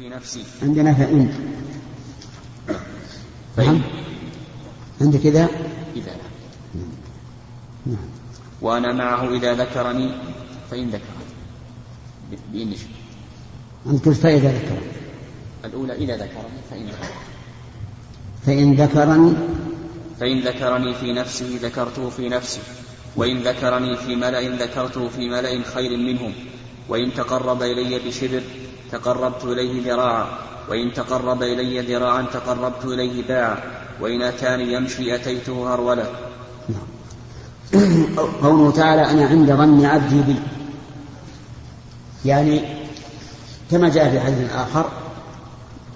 في نفسي. عندنا فإن. فإن. عندك إذا إذا. نعم. وأنا معه إذا ذكرني فإن ذكرني. بإن أنت فإذا ذكرني. الأولى إذا ذكرني فإن ذكرني. فإن ذكرني؟ فإن ذكرني في نفسه ذكرته في نفسي. وإن ذكرني في ملأ ذكرته في ملأ خير منهم. وإن تقرب إلي بشبر تقربت إليه ذراعا وإن تقرب إلي ذراعا تقربت إليه باعا وإن أتاني يمشي أتيته هرولة. قوله تعالى أنا عند ظن عبدي بي. يعني كما جاء في حديث آخر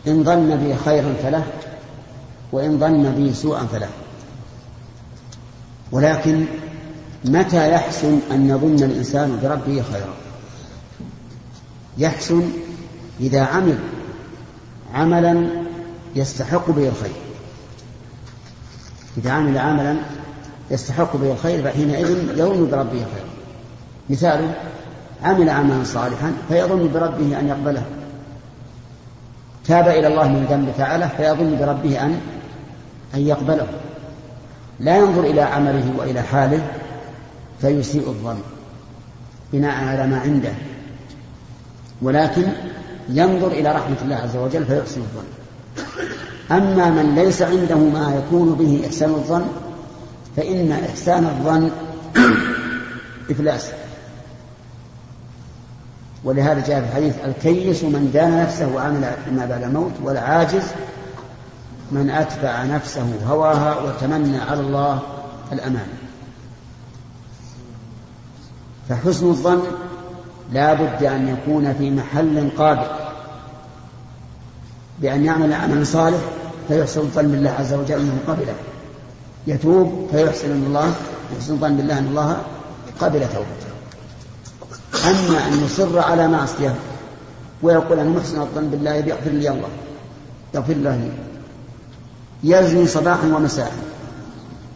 إن ظن بي خيرا فله وإن ظن بي سوءا فله. ولكن متى يحسن أن يظن الإنسان بربه خيرا؟ يحسن إذا عمل عملا يستحق به الخير. إذا عمل عملا يستحق به الخير فحينئذ يظن بربه خيرا. مثال عمل عملا صالحا فيظن بربه أن يقبله. تاب إلى الله من ذنب فعله فيظن بربه أن أن يقبله. لا ينظر إلى عمله وإلى حاله فيسيء الظن بناء على ما عنده. ولكن ينظر إلى رحمة الله عز وجل فيحسن الظن. أما من ليس عنده ما يكون به إحسان الظن فإن إحسان الظن إفلاس. ولهذا جاء في الحديث الكيس من دان نفسه وعمل ما بعد الموت والعاجز من أتبع نفسه هواها وتمنى على الله الأمان. فحسن الظن لا بد أن يكون في محل قابل بأن يعمل عملا صالح فيحسن الظن بالله عز وجل أنه قبله. يتوب فيحسن الله يحسن الظن بالله أن الله قبل توبته. أما أن يصر على معصية ويقول أنا محسن الظن بالله يغفر لي الله يغفر الله لي يزني صباحا ومساء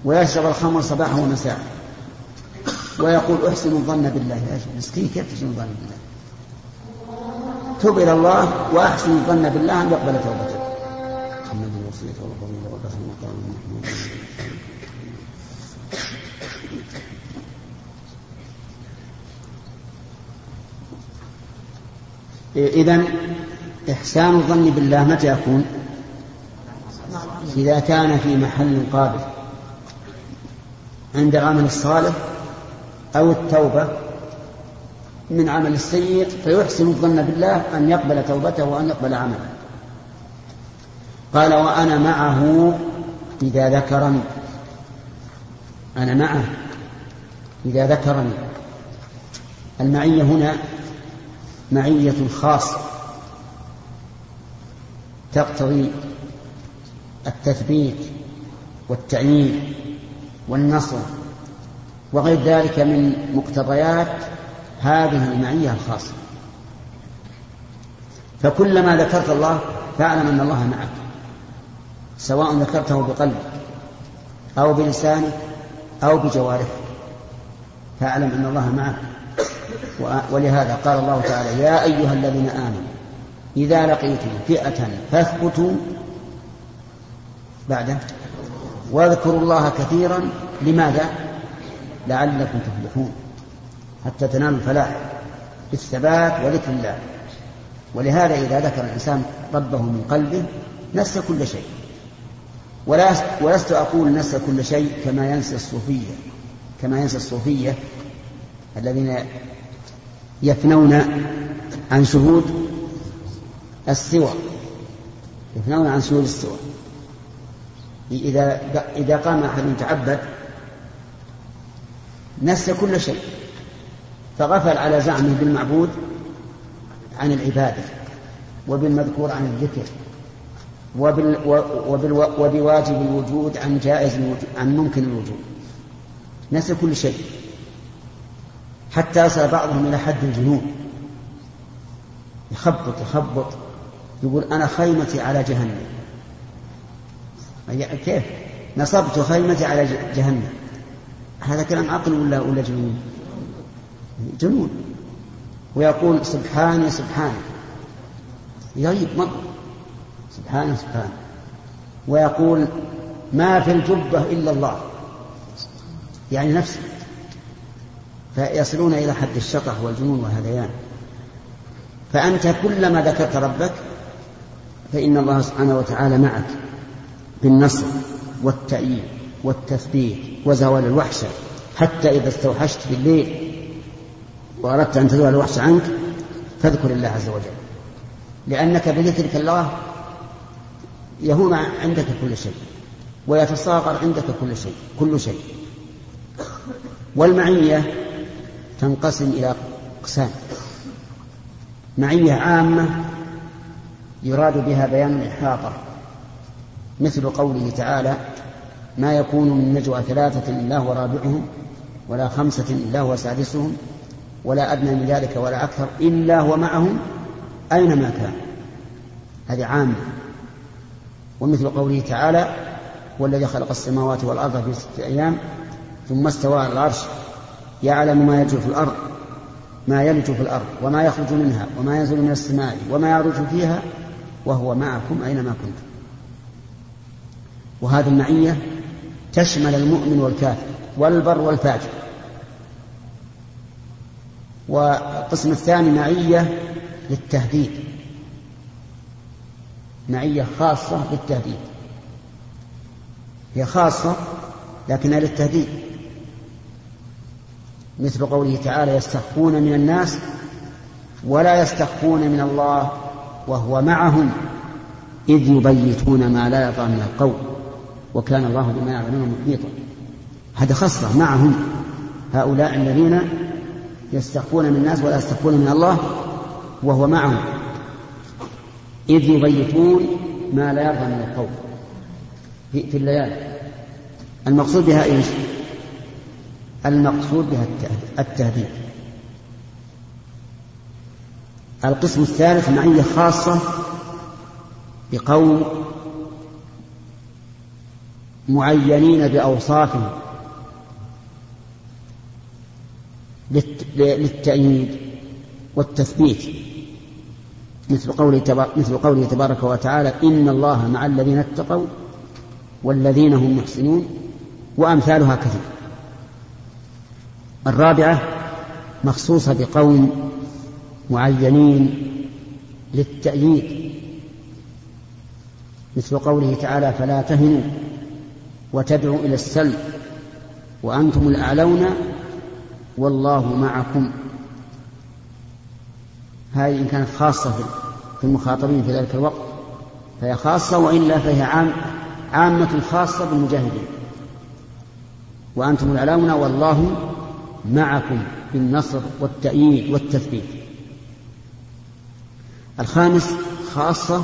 ويشرب الخمر صباحا ومساء. ويقول أحسن الظن بالله يا مسكين كيف تحسن الظن بالله؟ تب إلى الله وأحسن الظن بالله أن يقبل توبتك محمد الوصية والفضيلة والرحمة مقام إذا إحسان الظن بالله متى يكون؟ إذا كان في محل قابل. عند العمل الصالح أو التوبة من عمل السيء فيحسن الظن بالله أن يقبل توبته وأن يقبل عمله. قال وأنا معه إذا ذكرني. أنا معه إذا ذكرني. المعية هنا معية خاصة تقتضي التثبيت والتعيين والنصر وغير ذلك من مقتضيات هذه المعية الخاصة. فكلما ذكرت الله فاعلم أن الله معك سواء ذكرته بقلبك أو بلسانك أو بجوارحك فاعلم أن الله معك. ولهذا قال الله تعالى يا أيها الذين آمنوا إذا لقيتم فئة فاثبتوا بعده واذكروا الله كثيرا. لماذا؟ لعلكم تفلحون حتى تنالوا الفلاح بالثبات وذكر الله. ولهذا إذا ذكر الإنسان ربه من قلبه نسى كل شيء. ولست أقول نسى كل شيء كما ينسى الصوفية كما ينسى الصوفية الذين يفنون عن شهود السوى يفنون عن شهود السوى. إذا إذا قام أحد يتعبد نسى كل شيء. فغفل على زعمه بالمعبود عن العبادة وبالمذكور عن الذكر وبال وبال وبواجب الوجود عن جائز الوجود عن ممكن الوجود. نسى كل شيء. حتى يصل بعضهم إلى حد الجنون. يخبط يخبط. يقول أنا خيمتي على جهنم. كيف؟ نصبت خيمتي على جهنم. هذا كلام عقل ولا ولا جنون؟ جنون. ويقول سبحاني سبحاني يغيب مرة سبحانه سبحانه ويقول ما في الجبة إلا الله. يعني نفسه فيصلون إلى حد الشطح والجنون والهذيان فأنت كلما ذكرت ربك فإن الله سبحانه وتعالى معك بالنصر والتأييد. والتثبيت وزوال الوحشة حتى إذا استوحشت في الليل وأردت أن تزول الوحشة عنك فاذكر الله عز وجل. لأنك بذكرك الله يهون عندك كل شيء ويتصاغر عندك كل شيء كل شيء. والمعية تنقسم إلى أقسام. معية عامة يراد بها بيان الإحاطة مثل قوله تعالى ما يكون من نجوى ثلاثة إلا هو رابعهم ولا خمسة إلا هو سادسهم ولا أدنى من ذلك ولا أكثر إلا هو معهم أينما كان. هذه عامة. ومثل قوله تعالى والذي خلق السماوات والأرض في ستة أيام ثم استوى على العرش يعلم ما يلج في الأرض ما يلج في الأرض وما يخرج منها وما ينزل من السماء وما يعرج فيها وهو معكم أينما كنتم. وهذه المعية تشمل المؤمن والكافر والبر والفاجر. والقسم الثاني معية للتهديد. معية خاصة للتهديد هي خاصة لكنها للتهديد. مثل قوله تعالى يستخفون من الناس ولا يستخفون من الله وهو معهم إذ يبيتون ما لا يرضى من القول. وكان الله بما يعملون محيطا. هذا خاصة معهم. هؤلاء الذين يستخفون من الناس ولا يستخفون من الله وهو معهم. إذ يبيتون ما لا يرضى من القول في, الليالي. المقصود بها إيش؟ المقصود بها التهديد. القسم الثالث معية خاصة بقوم معينين بأوصافهم للتأييد والتثبيت. مثل قوله مثل قوله تبارك وتعالى إن الله مع الذين اتقوا والذين هم محسنون وأمثالها كثير. الرابعة مخصوصة بقوم معينين للتأييد. مثل قوله تعالى فلا تهنوا وتدعوا إلى السلم وأنتم الأعلون والله معكم. هذه إن كانت خاصة في المخاطبين في ذلك الوقت فهي خاصة وإلا فهي عام عامة خاصة بالمجاهدين. وأنتم الأعلون والله معكم بالنصر والتأييد والتثبيت. الخامس خاصة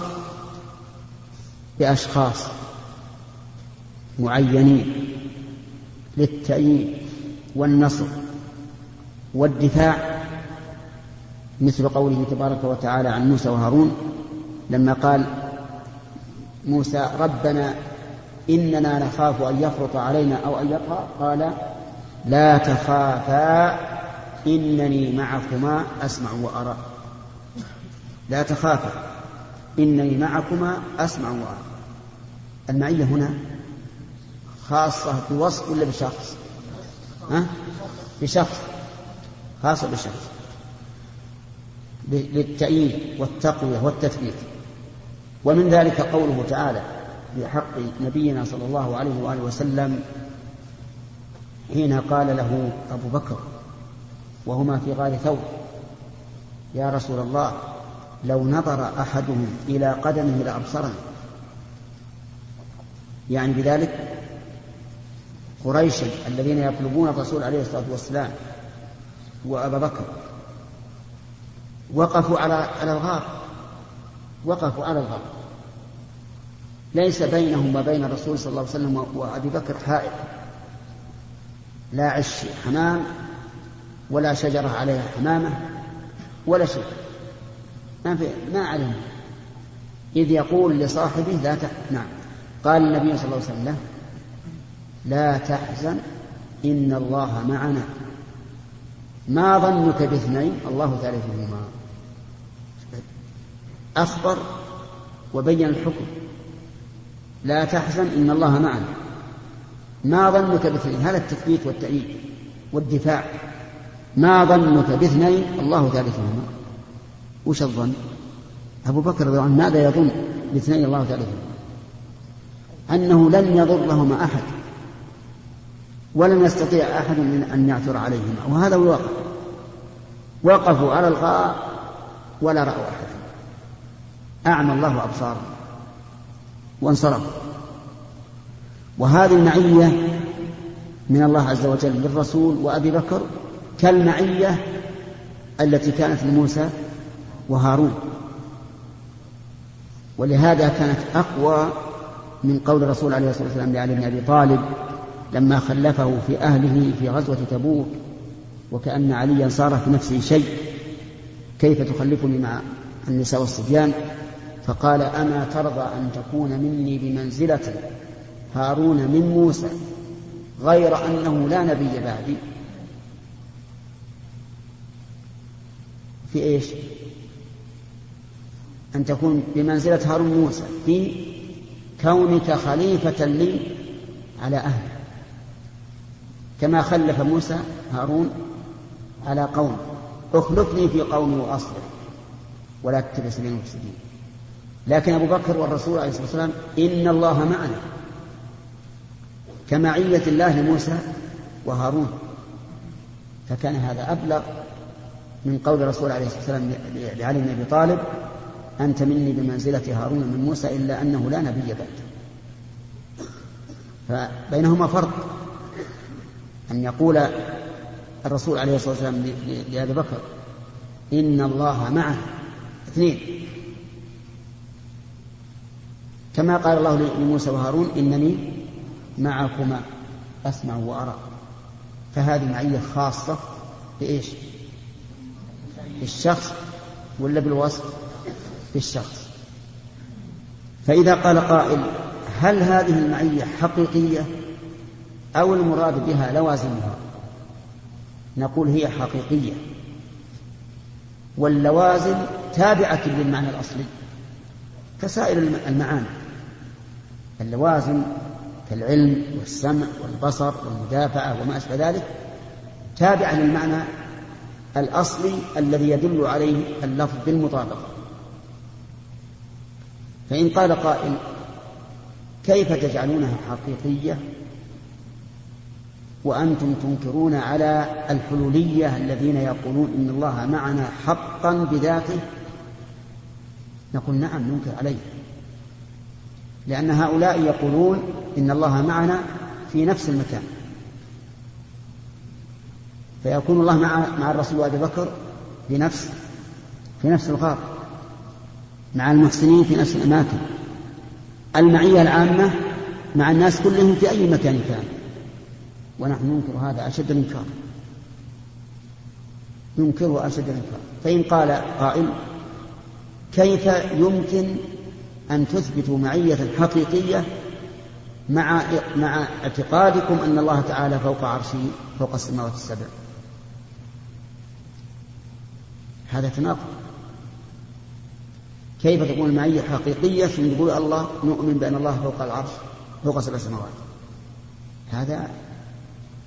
بأشخاص معينين للتأييد والنصر والدفاع مثل قوله تبارك وتعالى عن موسى وهارون لما قال موسى ربنا إننا نخاف أن يفرط علينا أو أن يطغى. قال لا تخافا إنني معكما أسمع وأرى. لا تخافا إنني معكما أسمع وأرى. المعية هنا خاصة بوصف ولا بشخص؟ ها؟ بشخص. خاصة بشخص. للتأييد والتقوية والتثبيت. ومن ذلك قوله تعالى في حق نبينا صلى الله عليه وآله وسلم حين قال له أبو بكر وهما في غار ثور يا رسول الله لو نظر أحدهم إلى قدمه لأبصرني. يعني بذلك قريشا الذين يطلبون الرسول عليه الصلاة والسلام وأبا بكر. وقفوا على على الغار. وقفوا على الغار. ليس بينهم وبين الرسول صلى الله عليه وسلم وأبي بكر حائط. لا عش حمام ولا شجرة عليها حمامة ولا شيء. ما في ما عليهم. إذ يقول لصاحبه لا تحزن نعم. قال النبي صلى الله عليه وسلم لا تحزن إن الله معنا. ما ظنك باثنين؟ الله ثالثهما. أخبر وبين الحكم. لا تحزن إن الله معنا. ما ظنك باثنين؟ هذا التثبيت والتأييد والدفاع. ما ظنك باثنين؟ الله ثالثهما. وش الظن؟ أبو بكر رضي الله عنه ماذا يظن باثنين الله ثالثهما؟ أنه لن يضرهما أحد. ولن يستطيع أحد من أن يعثر عليهما. وهذا هو الواقع وقفوا على الغار ولا رأوا أحدا. أعمى الله أبصارهم وانصرفوا. وهذه المعية من الله عز وجل للرسول وأبي بكر كالمعية التي كانت لموسى وهارون. ولهذا كانت أقوى من قول الرسول عليه الصلاة والسلام لعلي بن أبي طالب لما خلفه في أهله في غزوة تبوك وكأن عليا صار في نفسه شيء كيف تخلفني مع النساء والصبيان؟ فقال أما ترضى أن تكون مني بمنزلة هارون من موسى غير أنه لا نبي بعدي. في إيش؟ أن تكون بمنزلة هارون موسى في كونك خليفة لي على أهله كما خلف موسى هارون على قوم اخلفني في قومي وأصلح ولا تتبع سبيل المفسدين. لكن أبو بكر والرسول عليه الصلاة والسلام إن الله معنا كمعية الله لموسى وهارون. فكان هذا أبلغ من قول الرسول عليه الصلاة والسلام لعلي بن أبي طالب أنت مني بمنزلة هارون من موسى إلا أنه لا نبي بعد فبينهما فرق. أن يقول الرسول عليه الصلاة والسلام لأبي بكر إن الله معه. اثنين. كما قال الله لموسى وهارون إنني معكما أسمع وأرى. فهذه معية خاصة بإيش؟ بالشخص ولا بالوصف؟ بالشخص. فإذا قال قائل هل هذه المعية حقيقية؟ أو المراد بها لوازمها. نقول هي حقيقية. واللوازم تابعة للمعنى الأصلي. كسائر المعاني. اللوازم كالعلم والسمع والبصر والمدافعة وما أشبه ذلك تابعة للمعنى الأصلي الذي يدل عليه اللفظ بالمطابقة. فإن قال قائل كيف تجعلونها حقيقية؟ وأنتم تنكرون على الحلولية الذين يقولون إن الله معنا حقا بذاته؟ نقول نعم ننكر عليه. لأن هؤلاء يقولون إن الله معنا في نفس المكان. فيكون الله مع مع الرسول وابي بكر في نفس في نفس الغار. مع المحسنين في نفس الأماكن. المعية العامة مع الناس كلهم في أي مكان كان. ونحن ننكر هذا أشد الإنكار. ننكره أشد الإنكار. فإن قال قائل كيف يمكن أن تثبتوا معية حقيقية مع مع اعتقادكم أن الله تعالى فوق عرشه فوق السماوات السبع؟ هذا تناقض. كيف تكون المعية حقيقية ثم يقول الله نؤمن بأن الله فوق العرش فوق سبع سماوات؟ هذا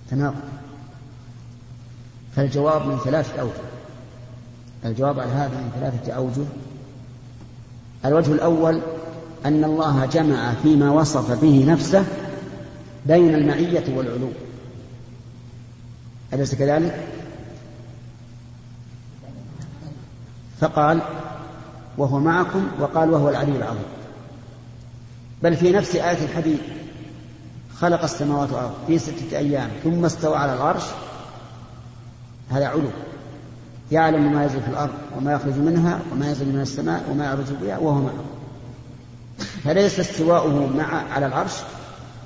تناقض فالجواب من ثلاثة أوجه. الجواب على هذا من ثلاثة أوجه. الوجه الأول أن الله جمع فيما وصف به نفسه بين المعية والعلو. أليس كذلك؟ فقال وهو معكم وقال وهو العلي العظيم. بل في نفس آية الحديث. خلق السماوات والأرض في ستة أيام ثم استوى على العرش هذا علو. يعلم ما يزل في الأرض وما يخرج منها وما ينزل من السماء وما يعرج بها وهو معه. فليس استواؤه مع على العرش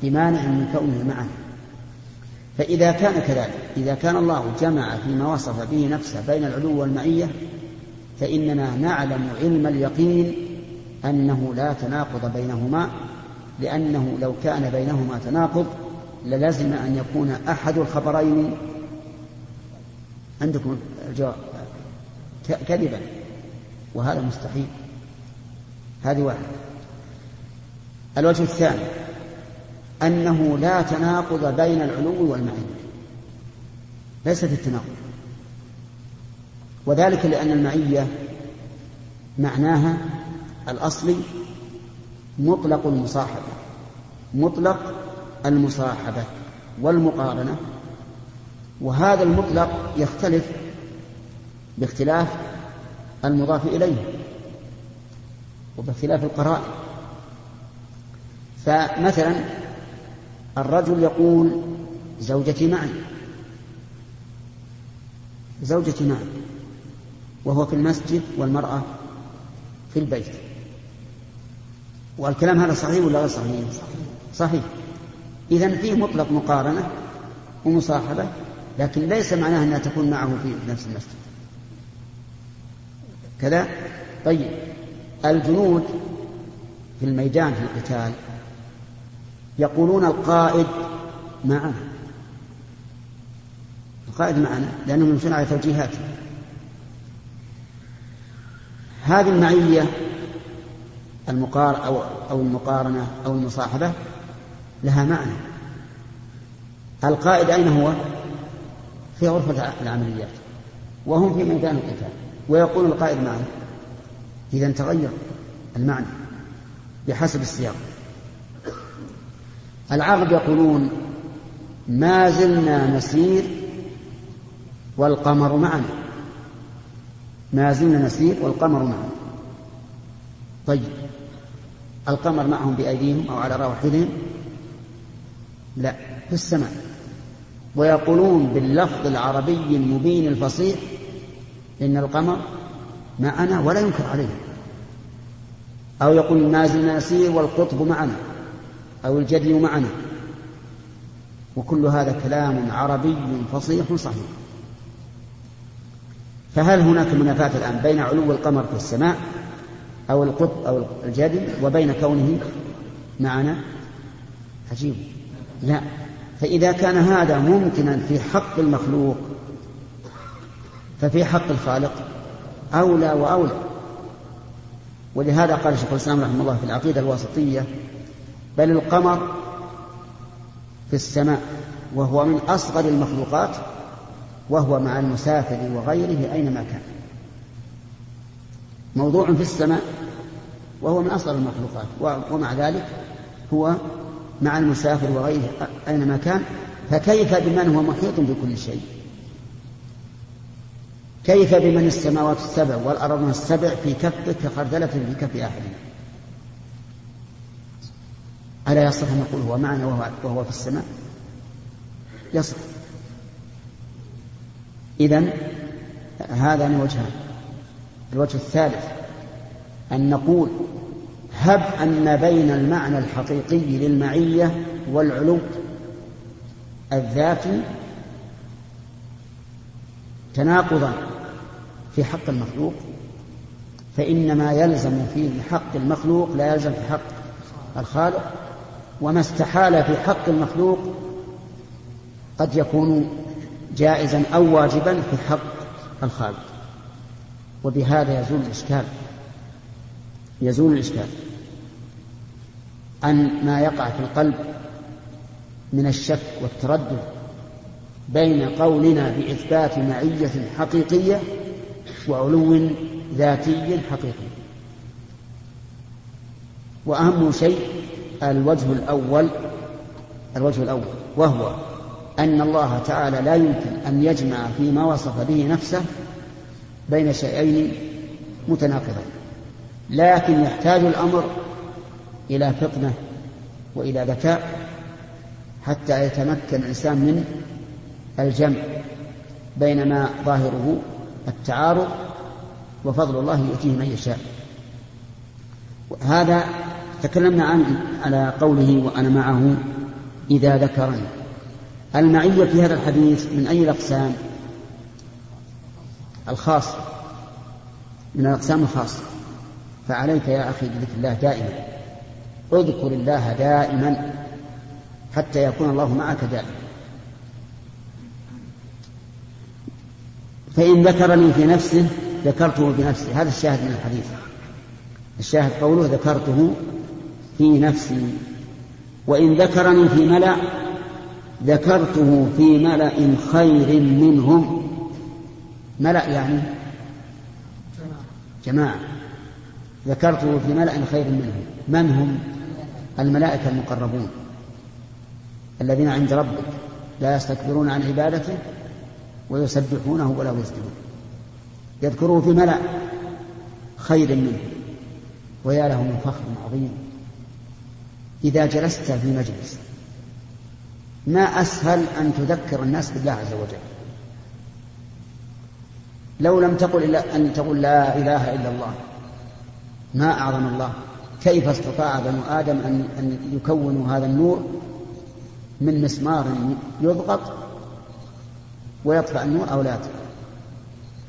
بمانع من كونه معه. فإذا كان كذلك إذا كان الله جمع فيما وصف به نفسه بين العلو والمعية فإننا نعلم علم اليقين أنه لا تناقض بينهما لأنه لو كان بينهما تناقض للزم أن يكون أحد الخبرين. عندكم الجواب كذبا. وهذا مستحيل. هذه واحدة. الوجه الثاني أنه لا تناقض بين العلو والمعية ليس في التناقض. وذلك لأن المعية معناها الأصلي مطلق المصاحبة مطلق المصاحبة والمقارنة. وهذا المطلق يختلف باختلاف المضاف إليه وباختلاف القرائن. فمثلا الرجل يقول زوجتي معي زوجتي معي وهو في المسجد والمرأة في البيت. والكلام هذا صحيح ولا غير صحيح؟ صحيح. إذا فيه مطلق مقارنة ومصاحبة لكن ليس معناه أنها تكون معه في نفس المسجد. كذا؟ طيب. الجنود في الميدان في القتال يقولون القائد معنا القائد معنا لأنهم يمشون على توجيهاته. هذه المعية المقار أو أو المقارنة أو المصاحبة لها معنى. القائد أين هو؟ في غرفة العمليات. وهم في ميدان القتال. ويقول القائد معنا إذا تغير المعنى بحسب السياق. العرب يقولون ما زلنا نسير والقمر معنا. ما زلنا نسير والقمر معنا. طيب القمر معهم بأيديهم أو على رواحلهم لا في السماء. ويقولون باللفظ العربي المبين الفصيح إن القمر معنا ولا ينكر عليه. أو يقول ما زلنا نسير والقطب معنا أو الجدي معنا. وكل هذا كلام عربي فصيح صحيح. فهل هناك منافاة الآن بين علو القمر في السماء أو القطب أو الجدي وبين كونه معنا عجيب. لا. فإذا كان هذا ممكنا في حق المخلوق ففي حق الخالق أولى وأولى. ولهذا قال شيخ الإسلام رحمه الله في العقيدة الواسطية بل القمر في السماء وهو من أصغر المخلوقات وهو مع المسافر وغيره أينما كان. موضوع في السماء وهو من أصغر المخلوقات ومع ذلك هو مع المسافر وغيره أينما كان فكيف بمن هو محيط بكل شيء؟ كيف بمن السماوات السبع والأرض السبع في كفه كخردلة في كف أحدنا ألا يصح أن نقول هو معنا وهو, وهو في السماء؟ يصح. إذا هذان وجهان الوجه الثالث. أن نقول هب أن بين المعنى الحقيقي للمعية والعلو الذاتي تناقضا في حق المخلوق فإن ما يلزم في حق المخلوق لا يلزم في حق الخالق وما استحال في حق المخلوق قد يكون جائزا أو واجبا في حق الخالق. وبهذا يزول الإشكال. يزول الإشكال. عن ما يقع في القلب من الشك والتردد بين قولنا بإثبات معية حقيقية وعلو ذاتي حقيقي. وأهم شيء الوجه الأول الوجه الأول وهو أن الله تعالى لا يمكن أن يجمع فيما وصف به نفسه بين شيئين متناقضين. لكن يحتاج الأمر إلى فطنة وإلى ذكاء حتى يتمكن الإنسان من الجمع بين ما ظاهره التعارض وفضل الله يؤتيه من يشاء. هذا تكلمنا عن على قوله وأنا معه إذا ذكرني. المعية في هذا الحديث من أي الأقسام؟ الخاصة من الأقسام الخاصة. فعليك يا أخي بذكر الله دائما. اذكر الله دائما حتى يكون الله معك دائما. فإن ذكرني في نفسه ذكرته بنفسي هذا الشاهد من الحديث. الشاهد قوله ذكرته في نفسي. وإن ذكرني في ملأ ذكرته في ملأ خير منهم. ملأ يعني؟ جماعة. ذكرته في ملأ خير منهم. من هم؟ الملائكة المقربون. الذين عند ربك لا يستكبرون عن عبادته ويسبحونه ولا يسجدون. يذكره في ملأ خير منه ويا له من فخر عظيم. إذا جلست في مجلس ما أسهل أن تذكر الناس بالله عز وجل؟ لو لم تقل إلا أن تقول لا إله إلا الله ما أعظم الله. كيف استطاع بنو آدم أن أن يكونوا هذا النور؟ من مسمار يضغط ويطفأ النور أو لا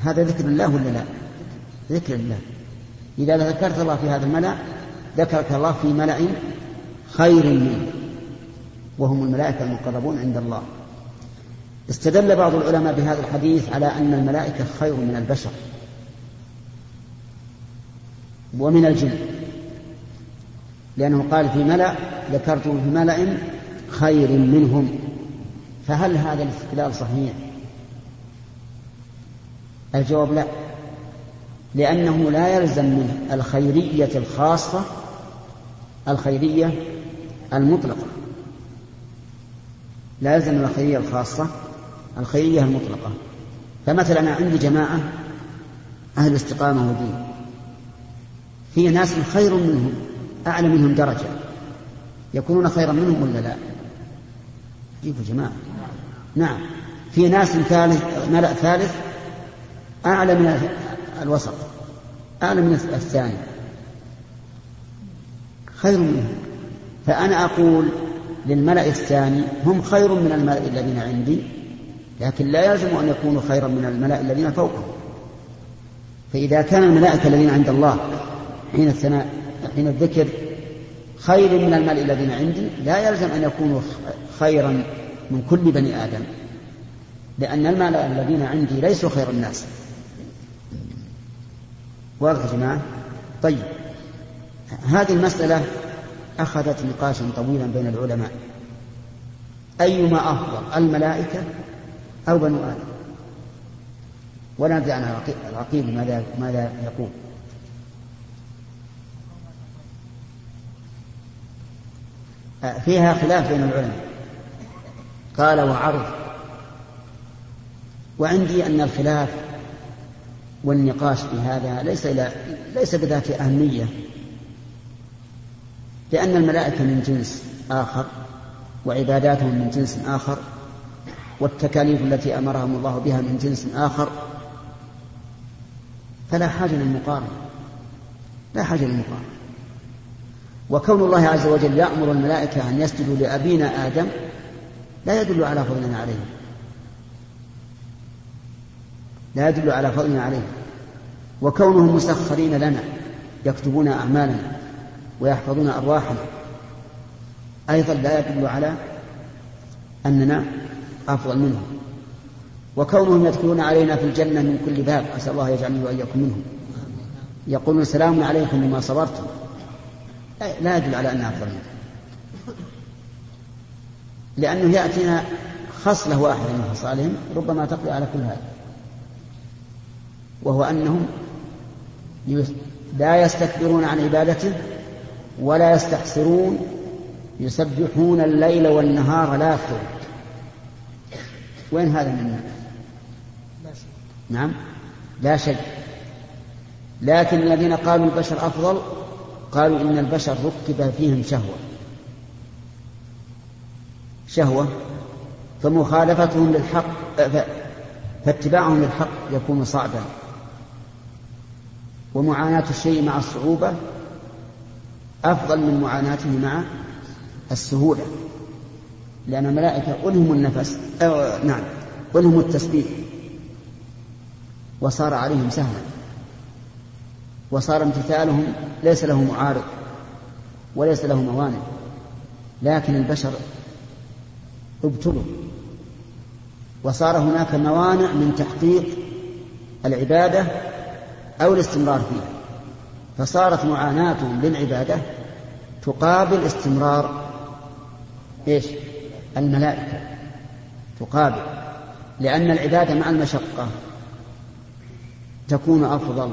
هذا ذكر الله ولا لا؟ ذكر الله. إذا ذكرت الله في هذا الملأ ذكرك الله في ملأ خير منه وهم الملائكة المقربون عند الله. استدل بعض العلماء بهذا الحديث على أن الملائكة خير من البشر. ومن الجن. لأنه قال في ملأ ذكرته في ملأ خير منهم. فهل هذا الاستدلال صحيح؟ الجواب لا. لأنه لا يلزم من الخيرية الخاصة الخيرية المطلقة. لا يلزم من الخيرية الخاصة الخيرية المطلقة. فمثلا عندي جماعة أهل استقامة ودين. في ناس خير منهم أعلى منهم درجة. يكونون خيرا منهم ولا لا؟ جيبوا جماعة. نعم. في ناس ثالث ملأ ثالث أعلى من الوسط أعلى من الثاني. خير منهم. فأنا أقول للملأ الثاني هم خير من الملأ الذين عندي لكن لا يلزم أن يكونوا خيرا من الملأ الذين فوقهم. فإذا كان الملائكة الذين عند الله حين الثناء حين الذكر خير من الملأ الذين عندي لا يلزم أن يكونوا خيرا من كل بني آدم لأن الملأ الذين عندي ليسوا خير الناس. واضح يا جماعة؟ طيب. هذه المسألة أخذت نقاشا طويلا بين العلماء. أيما أفضل الملائكة أو بنو آدم؟ ولا ندري عن العقيل ماذا ماذا يقول؟ فيها خلاف بين العلماء. قال وعرض. وعندي أن الخلاف والنقاش في هذا ليس إلى ليس بذات أهمية. لأن الملائكة من جنس آخر وعباداتهم من جنس آخر والتكاليف التي أمرهم الله بها من جنس آخر فلا حاجة للمقارنة. لا حاجة للمقارنة. وكون الله عز وجل يأمر الملائكة أن يسجدوا لأبينا آدم لا يدل على فضلنا عليه لا يدل على فضلنا عليه وكونهم مسخرين لنا يكتبون أعمالنا ويحفظون أرواحنا أيضا لا يدل على أننا أفضل منهم. وكونهم يدخلون علينا في الجنة من كل باب أسأل الله يجعلني وإياكم منهم. يقولون سلام عليكم بما صبرتم. لا يدل على أنها أفضل منهم لأنه يأتينا خصلة واحدة من خصالهم ربما تقضي على كل هذا. وهو أنهم لا يستكبرون عن عبادته ولا يستحسرون يسبحون الليل والنهار لا يفترون وين هذا منا نعم. لا شيء لكن الذين قالوا البشر أفضل قالوا إن البشر ركب فيهم شهوة. شهوة فمخالفتهم للحق فاتباعهم للحق يكون صعبا. ومعاناة الشيء مع الصعوبة أفضل من معاناته مع السهولة. لأن الملائكة ألهموا النفس أو نعم ألهموا التسبيح. وصار عليهم سهلا. وصار امتثالهم ليس له معارض وليس له موانع لكن البشر ابتلوا. وصار هناك موانع من تحقيق العبادة أو الاستمرار فيها. فصارت معاناتهم للعبادة تقابل استمرار إيش؟ الملائكة. تقابل. لأن العبادة مع المشقة تكون أفضل.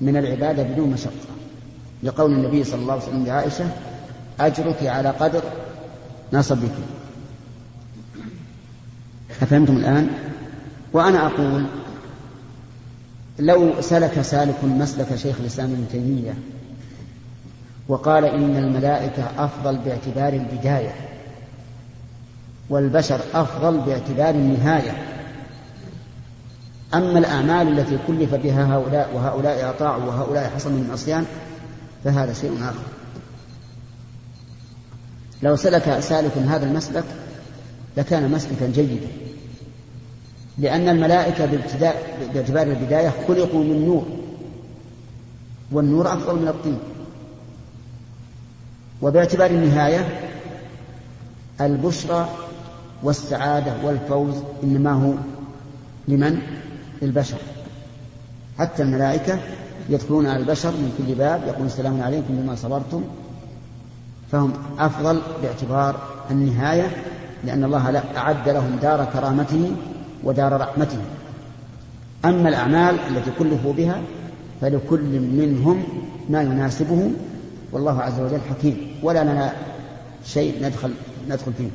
من العبادة بدون مشقة لقول النبي صلى الله عليه وسلم لعائشة أجرك على قدر نصبك أفهمتم الآن؟ وأنا أقول لو سلك سالك مسلك شيخ الإسلام ابن تيمية وقال إن الملائكة أفضل باعتبار البداية والبشر أفضل باعتبار النهاية أما الأعمال التي كلف بها هؤلاء وهؤلاء أطاعوا وهؤلاء حصل من العصيان فهذا شيء آخر لو سلك سالك هذا المسلك لكان مسلكا جيدا لأن الملائكة باعتبار البداية خلقوا من نور والنور أفضل من الطين وباعتبار النهاية البشرى والسعادة والفوز إنما هو لمن؟ للبشر. حتى الملائكة يدخلون على البشر من كل باب يقول السلام عليكم بما صبرتم. فهم أفضل باعتبار النهاية لأن الله أعد لهم دار كرامته ودار رحمته. أما الأعمال التي كلفوا بها فلكل منهم ما يناسبه. والله عز وجل حكيم. ولا لنا شيء ندخل ندخل فيه.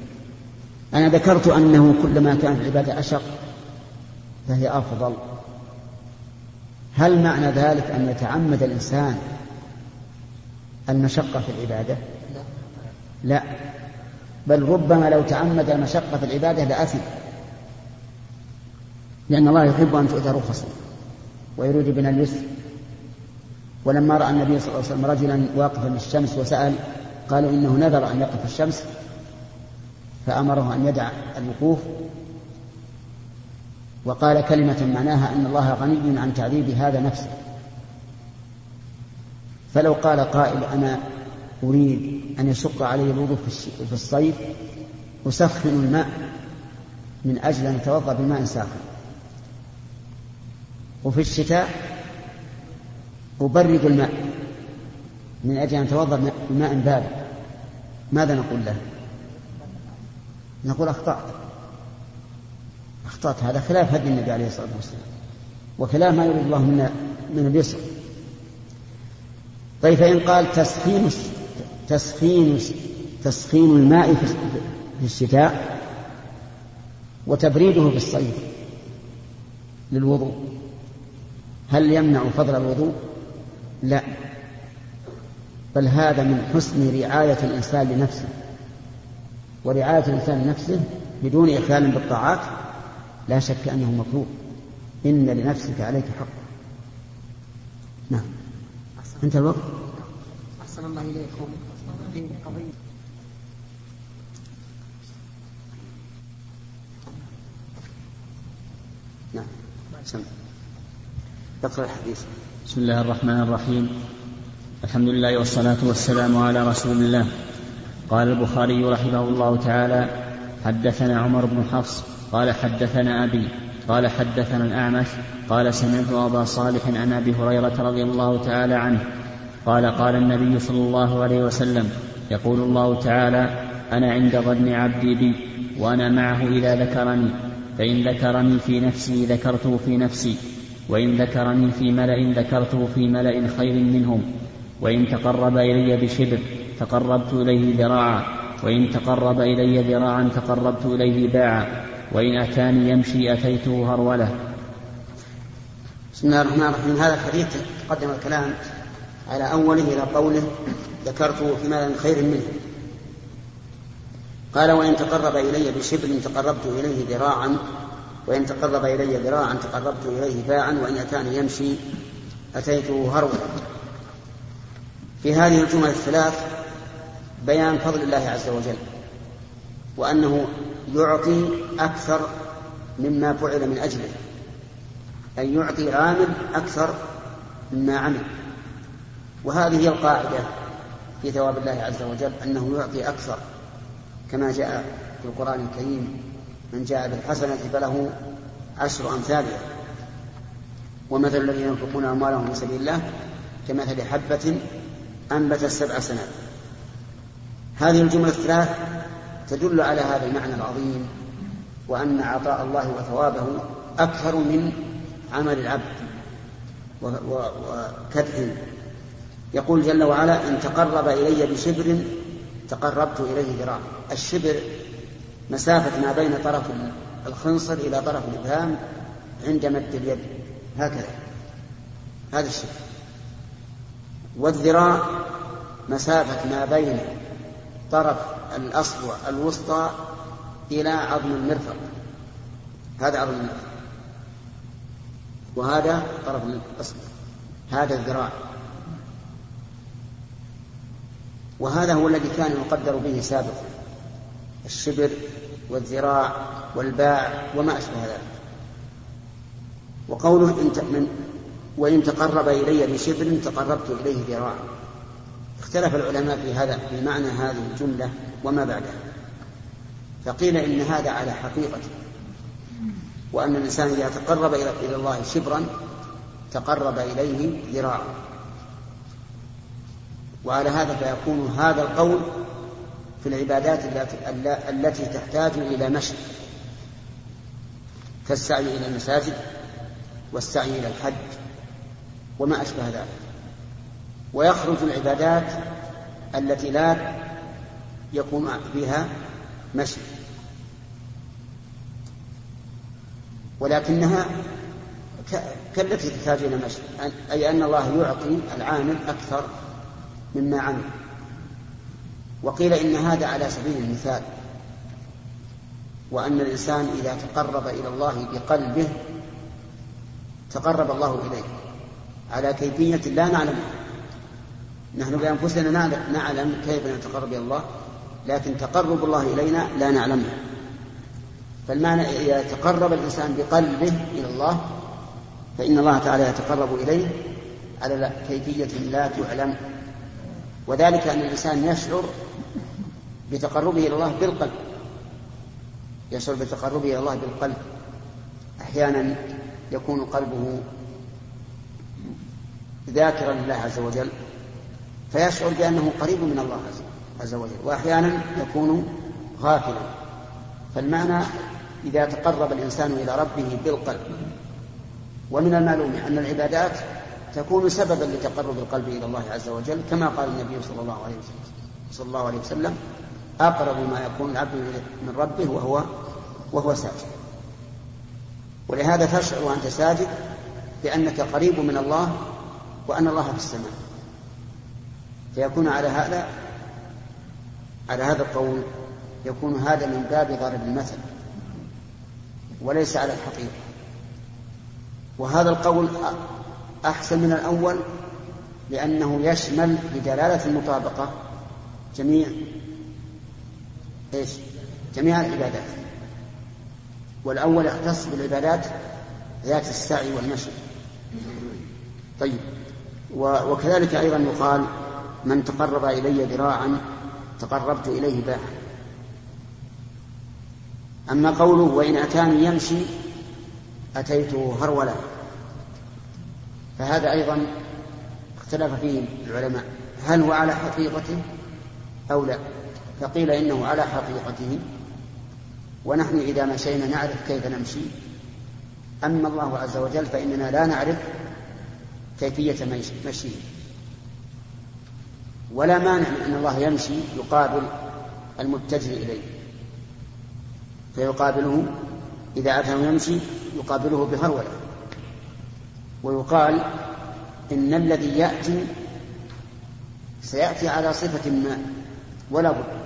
أنا ذكرت أنه كلما كانت العبادة أشق فهي أفضل. هل معنى ذلك أن يتعمد الإنسان المشقة في العبادة؟ لا. بل ربما لو تعمد المشقة في العبادة لأثم. لأن الله يحب أن تؤتى رخصا ويريد بنا اليسر. ولما رأى النبي صلى الله عليه وسلم رجلا واقفا للشمس وسأل قالوا إنه نذر أن يقف الشمس فأمره أن يدع الوقوف وقال كلمة معناها أن الله غني عن تعذيب هذا نفسه. فلو قال قائل أنا أريد أن يشق علي الوضوء في الصيف أسخن الماء من أجل أن أتوضأ بماء ساخن. وفي الشتاء أبرد الماء من أجل أن أتوضأ بماء بارد. ماذا نقول له؟ نقول أخطأت. أخطأت هذا خلاف هدي النبي عليه الصلاة والسلام. وخلاف ما يريد الله منا من اليسر طيب فإن قال تسخين تسخين تسخين الماء في الشتاء وتبريده في الصيف للوضوء هل يمنع فضل الوضوء؟ لا. بل هذا من حسن رعاية الإنسان لنفسه ورعاية الإنسان لنفسه بدون إخلال بالطاعات لا شك أنه مطلوب. إن لنفسك عليك حق. نعم. أنت الوقت؟ أحسن الله إليكم. قضية نعم. اقرأ الحديث. بسم الله الرحمن الرحيم. الحمد لله والصلاة والسلام على رسول الله. قال البخاري رحمه الله تعالى حدثنا عمر بن حفص قال حدثنا أبي قال حدثنا الأعمش قال سمعت أبا صالح عن أبي هريرة رضي الله تعالى عنه قال قال النبي صلى الله عليه وسلم يقول الله تعالى أنا عند ظن عبدي بي وأنا معه إذا ذكرني فإن ذكرني في نفسي ذكرته في نفسي وإن ذكرني في ملأ ذكرته في ملأ خير منهم وإن تقرب إلي بشبر تقربت إليه ذراعا وإن تقرب إلي ذراعا تقربت إليه باعا وإن أتاني يمشي أتيته هرولة. بسم الله الرحمن الرحيم. هذا الحديث تقدم الكلام على أوله إلى قوله ذكرته في مال خير منه. قال وإن تقرب إلي بشبر تقربت إليه ذراعا وإن تقرب إلي ذراعا تقربت إليه باعا وإن أتاني يمشي أتيته هرولا في هذه الجمل الثلاث بيان فضل الله عز وجل وأنه يعطي أكثر مما فعل من أجله. أي يعطي عامل أكثر مما عمل. وهذه هي القاعدة في ثواب الله عز وجل أنه يعطي أكثر كما جاء في القرآن الكريم من جاء بالحسنة فله عشر أمثالها. ومثل الذين ينفقون أموالهم في سبيل الله كمثل حبة أنبت سبع سنابل هذه الجملة الثلاث تدل على هذا المعنى العظيم وأن عطاء الله وثوابه أكثر من عمل العبد وكدحه يقول جل وعلا إن تقرب إلي بشبر تقربت إليه ذراع الشبر مسافة ما بين طرف الخنصر إلى طرف الإبهام عند مد اليد. هكذا. هذا الشبر. والذراع مسافة ما بين طرف الأصبع الوسطى إلى عظم المرفق. هذا عظم المرفق. وهذا طرف الأصبع هذا الذراع. وهذا هو الذي كان يقدر به سابقا الشبر والذراع والباع وما أشبه ذلك. وقوله إن من وإن تقرب إلي بشبر تقربت إليه ذراعا. اختلف العلماء في هذا في معنى هذه الجملة وما بعدها. فقيل إن هذا على حقيقته وأن الإنسان إذا تقرب إلى الله شبرا تقرب إليه ذراعا. وعلى هذا فيكون هذا القول في العبادات التي تحتاج إلى مشي. كالسعي إلى المساجد والسعي إلى الحج وما أشبه ذلك. ويخرج العبادات التي لا يكون فيها مشي. ولكنها كالتي تحتاج إلى مشي أي أن الله يعطي العامل أكثر مما عمل. وقيل إن هذا على سبيل المثال وأن الإنسان إذا تقرب إلى الله بقلبه تقرب الله إليه على كيفية لا نعلمها نحن بأنفسنا نعلم كيف نتقرب إلى الله لكن تقرب الله إلينا لا نعلمها فالمعنى إذا تقرب الإنسان بقلبه إلى الله فإن الله تعالى يتقرب إليه على كيفية لا تعلم. وذلك أن الإنسان يشعر بتقربه إلى الله بالقلب. يشعر بتقربه إلى الله بالقلب. أحيانا يكون قلبه ذاكرا لله عز وجل. فيشعر بأنه قريب من الله عز وجل وأحيانا يكون غافلا. فالمعنى إذا تقرب الإنسان إلى ربه بالقلب ومن المعلوم أن العبادات تكون سببا لتقرب القلب إلى الله عز وجل كما قال النبي صلى الله عليه وسلم صلى الله عليه وسلم أقرب ما يكون العبد من ربه وهو وهو ساجد. ولهذا تشعر وأنت ساجد بأنك قريب من الله وأن الله في السماء. فيكون على هذا على هذا القول يكون هذا من باب ضرب المثل وليس على الحقيقة. وهذا القول أحسن من الأول لأنه يشمل بدلالة المطابقة جميع إيش؟ جميع العبادات. والأول يختص بالعبادات ذات السعي والمشي طيب. وكذلك أيضا يقال من تقرب إلي ذراعا تقربت إليه باعا. أما قوله وإن أتاني يمشي أتيته هرولا فهذا أيضا اختلف فيه العلماء. هل هو على حقيقته أو لا؟ فقيل إنه على حقيقته. ونحن إذا مشينا نعرف كيف نمشي. أما الله عز وجل فإننا لا نعرف كيفية مشيه. ولا مانع من أن الله يمشي يقابل المتجه إليه. فيقابله إذا أتاه يمشي يقابله بهرولة. ويقال إن الذي يأتي سيأتي على صفة ما ولا بد.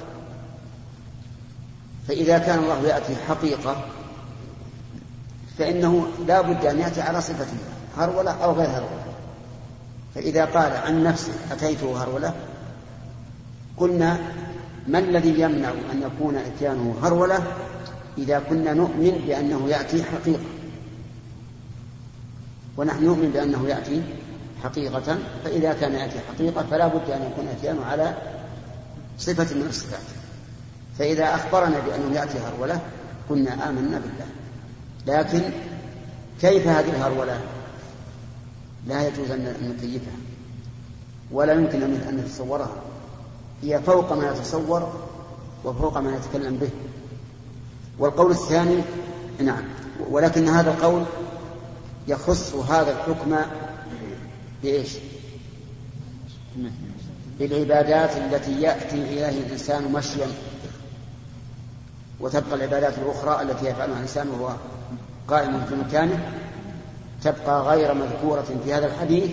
فإذا كان الله يأتي حقيقة فإنه لا بد أن يأتي على صفة هرولة أو غير هرولة. فإذا قال عن نفسه أتيته هرولة؟ قلنا ما الذي يمنع أن يكون إتيانه هرولة إذا كنا نؤمن بأنه يأتي حقيقة؟ ونحن نؤمن بأنه يأتي حقيقة فإذا كان يأتي حقيقة فلا بد أن يكون إتيانه على صفة من الصفات. فإذا أخبرنا بأنه يأتي هرولة قلنا آمنا بالله. لكن كيف هذه الهرولة؟ لا يجوز أن نكيفها ولا يمكن أن نتصورها هي فوق ما يتصور وفوق ما يتكلم به. والقول الثاني نعم ولكن هذا القول يخص هذا الحكم بإيش؟ بالعبادات التي يأتي إليها الإنسان مشيا. وتبقى العبادات الأخرى التي يفعلها الإنسان وهو قائم في مكانه. تبقى غير مذكورة في هذا الحديث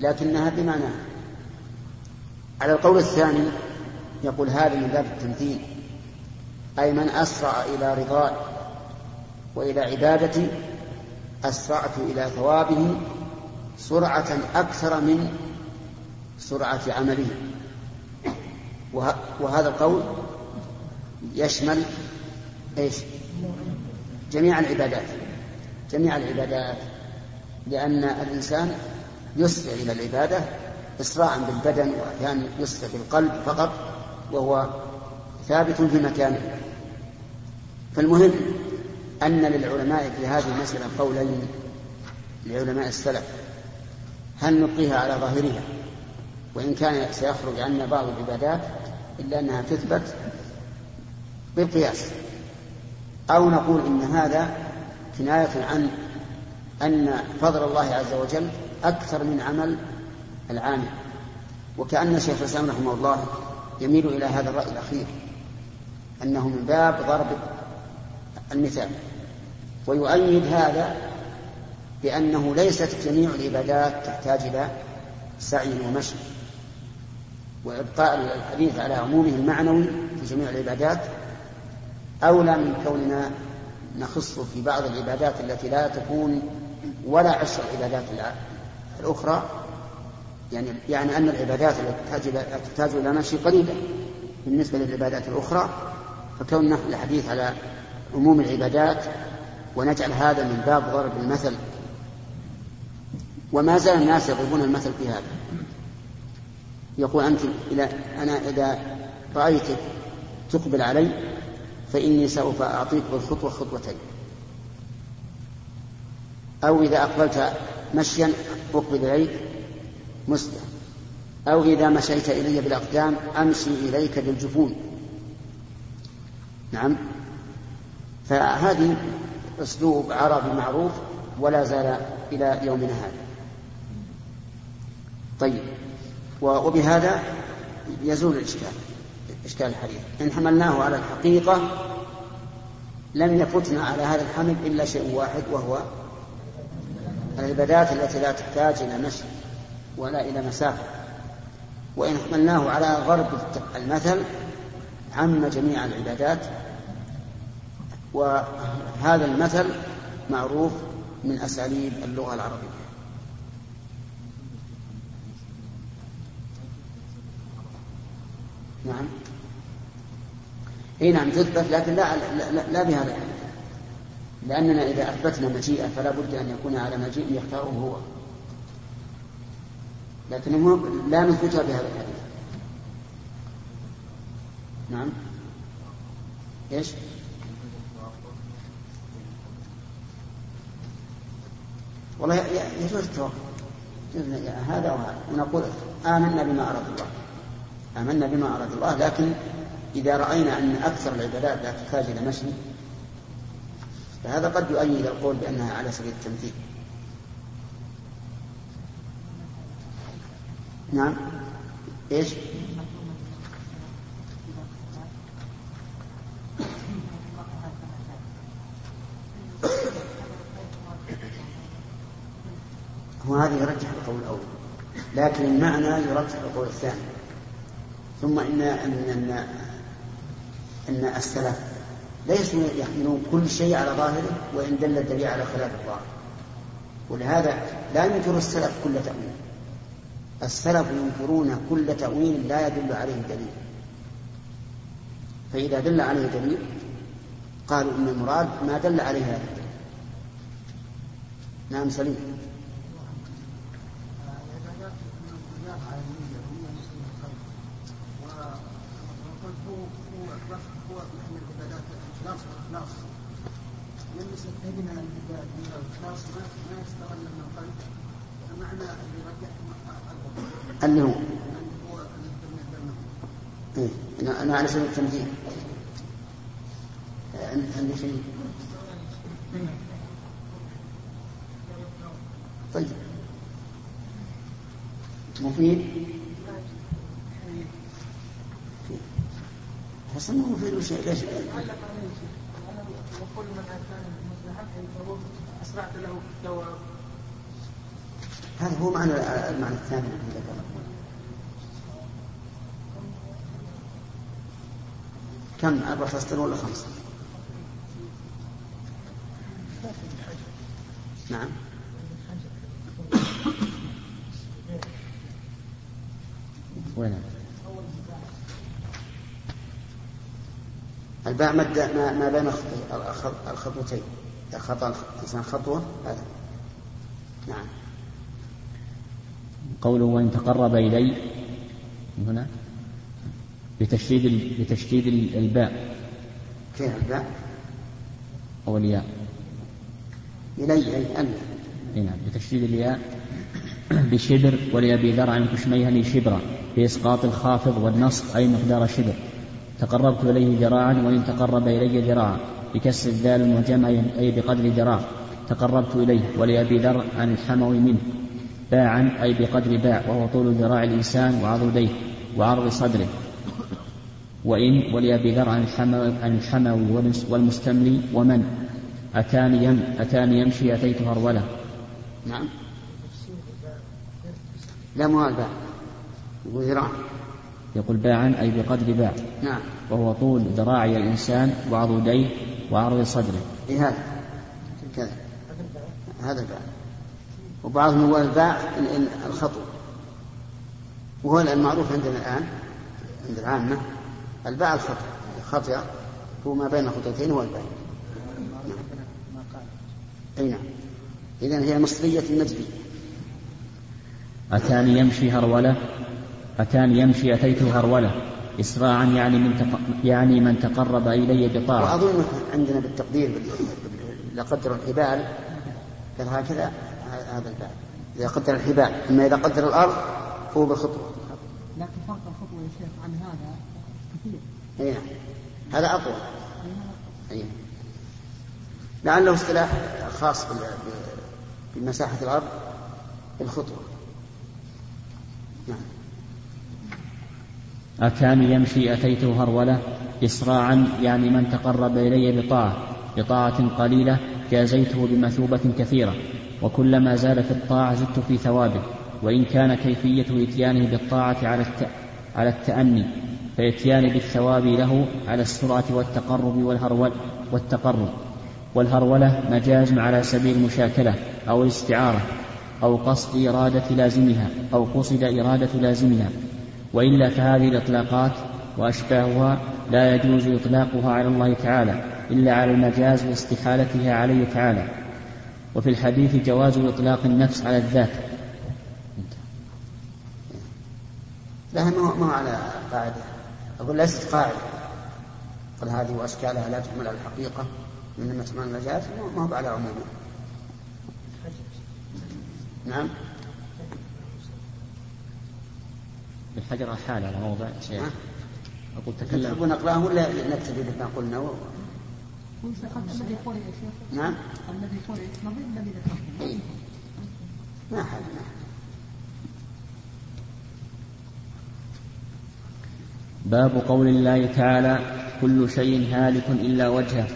لكنها بمعناها على القول الثاني يقول هذا من باب التمثيل أي من أسرع إلى رضاء وإلى عبادتي أسرعت إلى ثوابه سرعة أكثر من سرعة عمله. وهذا القول يشمل إيش؟ جميع العبادات. جميع العبادات. لأن الإنسان يسرع إلى العبادة إسراعا بالبدن وأحيانا يسرع بالقلب فقط وهو ثابت في مكانه. فالمهم أن للعلماء في هذه المسألة قولين لعلماء السلف. هل نبقيها على ظاهرها؟ وإن كان سيخرج عنا بعض العبادات إلا أنها تثبت بالقياس. أو نقول إن هذا كناية عن أن فضل الله عز وجل أكثر من عمل العامل. وكأن شيخ الإسلام رحمه الله يميل إلى هذا الرأي الأخير أنه من باب ضرب المثال. ويؤيد هذا بأنه ليست جميع العبادات تحتاج إلى سعي ومشي. وإبقاء الحديث على عمومه المعنوي في جميع العبادات أولى من كوننا نخص في بعض العبادات التي لا تكون ولا عشر العبادات الأخرى. يعني يعني أن العبادات التي تحتاج إلى مشي قليلة بالنسبة للعبادات الأخرى. فكون نحن الحديث على عموم العبادات ونجعل هذا من باب ضرب المثل. وما زال الناس يضربون المثل في هذا. يقول أنت إذا أنا إذا رأيتك تقبل علي فإني سوف أعطيك بالخطوة خطوتين. أو إذا أقبلت مشيا أقبل إليك مسلم. أو إذا مشيت إلي بالأقدام أمشي إليك بالجفون. نعم. فهذه أسلوب عربي معروف ولا زال إلى يومنا هذا. طيب. وبهذا يزول الإشكال إشكال الحديث. إن حملناه على الحقيقة لم يفتنا على هذا الحمل إلا شيء واحد وهو العبادات التي لا تحتاج إلى مشي ولا إلى مسافة. وإن حملناه على غرب المثل عم جميع العبادات. وهذا المثل معروف من أساليب اللغة العربية. نعم. إي نعم تثبت لكن لا لا, لا, لا بهذا الحديث لأننا إذا أثبتنا مجيئة فلا بد أن يكون على مجيء يختاره هو. لكن لا نثبتها بهذا الحديث. نعم. إيش؟ والله يجوز التوقف. هذا وهذا ونقول آمنا بما أراد الله. آمنا بما أراد الله لكن إذا رأينا أن أكثر العبادات لا تحتاج إلى مشي فهذا قد يؤيد القول بأنها على سبيل التمثيل. نعم. إيش؟ هو هذا يرجح القول الأول لكن المعنى يرجح القول الثاني. ثم إن أن أن, أن السلف ليسوا يحملون كل شيء على ظاهره وإن دل الدليل على خلاف الظاهر. ولهذا لا ينكر السلف كل تأويل. السلف ينكرون كل تأويل لا يدل عليه دليل. فإذا دل عليه دليل قالوا إن المراد ما دل عليه هذا الدليل. نعم سليم. اللي هو؟ إيه؟ أنا على سبيل التمثيل عندي شيء. طيب. مفيد؟ حسن مفيد وشيء ليش وكل من اسرعت له الثواب هذا هو معنى المعنى الثاني الذي ذكره. كم أربعة أسطر ولا خمسة؟ نعم وين مد ما, ما بين الخطوتين. خطأ الإنسان خطوة هذا. نعم. قوله وإن تقرب إلي هنا بتشديد بتشديد الباء. كيف الباء؟ أو الياء. إلي أي أن. نعم بتشديد الياء بشبر ولأبي ذر عن كشميهني شبرا بإسقاط الخافض والنصب أي مقدار شبر. تقربت إليه ذراعا وإن تقرب إلي ذراعا بكسر الدال وجمع أي بقدر ذراع. تقربت إليه ولأبي ذر عن الحمو منه باعا أي بقدر باع وهو طول ذراع الإنسان وعضديه وعرض صدره. وإن ولأبي ذر عن الحموي, عن الحموي والمستملي ومن؟ أتاني يم أتاني يمشي أتيت هرولة. نعم. لا مو الباع وذراع يقول باعا أي بقدر باع. نعم. وهو طول ذراعي الإنسان وعضديه وعرض صدره. إيه هذا؟ كذا. هذا الباع. وبعضهم هو الباع الخطو. وهو المعروف عندنا الآن عند العامة الباع الخطأ الخطأ هو ما بين الخطوتين هو الباع نعم. أي نعم. إذا هي مصرية النجدي أتاني يمشي هرولة؟ أتاني يمشي أتيت هرولة إسراعا يعني من تق... يعني من تقرب إلي بطاعة وأظن عندنا بالتقدير لقدر الحبال قال هكذا هذا الباب. إذا قدر الحبال أما إذا قدر الأرض فهو بالخطوة. لكن فرق الخطوة يا شيخ عن هذا كثير. نعم هذا أطول أي نعم. لعله اصطلاح خاص بمساحة الأرض بالخطوة. أتاني يمشي أتيته هرولة إسراعا يعني من تقرب إلي بطاعة بطاعة قليلة جازيته بمثوبة كثيرة وكلما زاد في الطاعة زدت في ثوابه وإن كان كيفية إتيانه بالطاعة على. على التأني فإتيان بالثواب له على السرعة والتقرب والهرول والتقرب والهرولة مجاز على سبيل المشاكلة أو الاستعارة أو قصد إرادة لازمها أو قصد إرادة لازمها وإلا فهذه الإطلاقات وأشباهها لا يجوز إطلاقها على الله تعالى إلا على المجاز لاستحالتها عليه تعالى. وفي الحديث جواز إطلاق النفس على الذات. لا ما على قاعدة. أقول ليست قاعدة. قال هذه وأشكالها لا تحمل على الحقيقة إنما المجاز ما هو على عمومه. نعم؟ الحجر حال على موضع شيء. أقول تكلم. تحبون نقرأه ولا نكتفي بما قلنا؟ و... نعم. الذي قرئ نظير الذي ذكرته ما حد ما حد. باب قول الله تعالى كل شيء هالك إلا وجهه.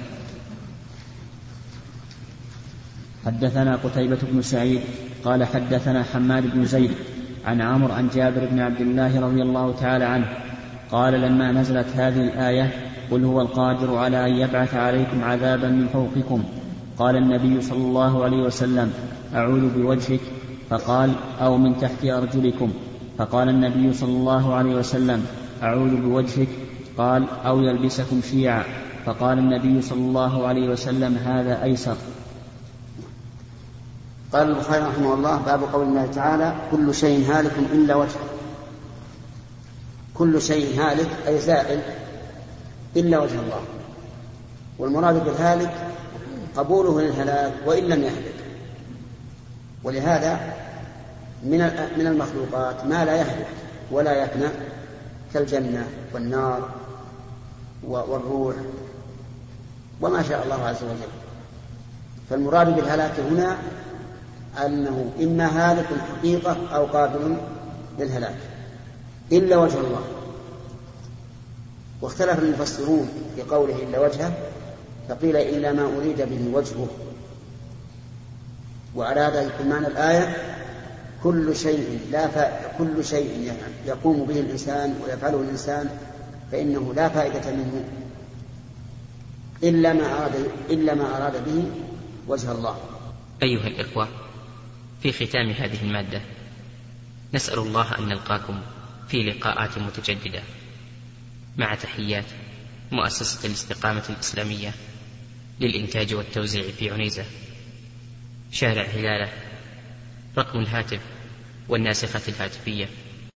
حدثنا قتيبة بن سعيد قال حدثنا حماد بن زيد عن عمرو عن جابر بن عبد الله رضي الله تعالى عنه قال لما نزلت هذه الآية قل هو القادر على أن يبعث عليكم عذابا من فوقكم قال النبي صلى الله عليه وسلم أعوذ بوجهك فقال أو من تحت أرجلكم فقال النبي صلى الله عليه وسلم أعوذ بوجهك قال أو يلبسكم شيعا فقال النبي صلى الله عليه وسلم هذا أيسر قال البخاري رحمه الله باب قول الله تعالى كل شيء هالك إلا وجهه. كل شيء هالك أي زائل إلا وجه الله. والمراد بالهالك قبوله للهلاك وإن لم يهلك. ولهذا من من المخلوقات ما لا يهلك ولا يفنى كالجنة والنار والروح وما شاء الله عز وجل. فالمراد بالهلاك هنا أنه إما هالك حقيقة أو قابل للهلاك. إلا وجه الله. واختلف المفسرون في قوله إلا وجهه فقيل إلا ما أريد به وجهه. وعلى هذا يكون معنى الآية كل شيء لا ف... كل شيء يقوم به الإنسان ويفعله الإنسان فإنه لا فائدة منه. إلا ما أراد إلا ما أراد به وجه الله. أيها الإخوة في ختام هذه المادة. نسأل الله أن نلقاكم في لقاءات متجددة. مع تحيات مؤسسة الاستقامة الإسلامية للإنتاج والتوزيع في عنيزة. شارع هلالة رقم الهاتف والناسخة الهاتفية.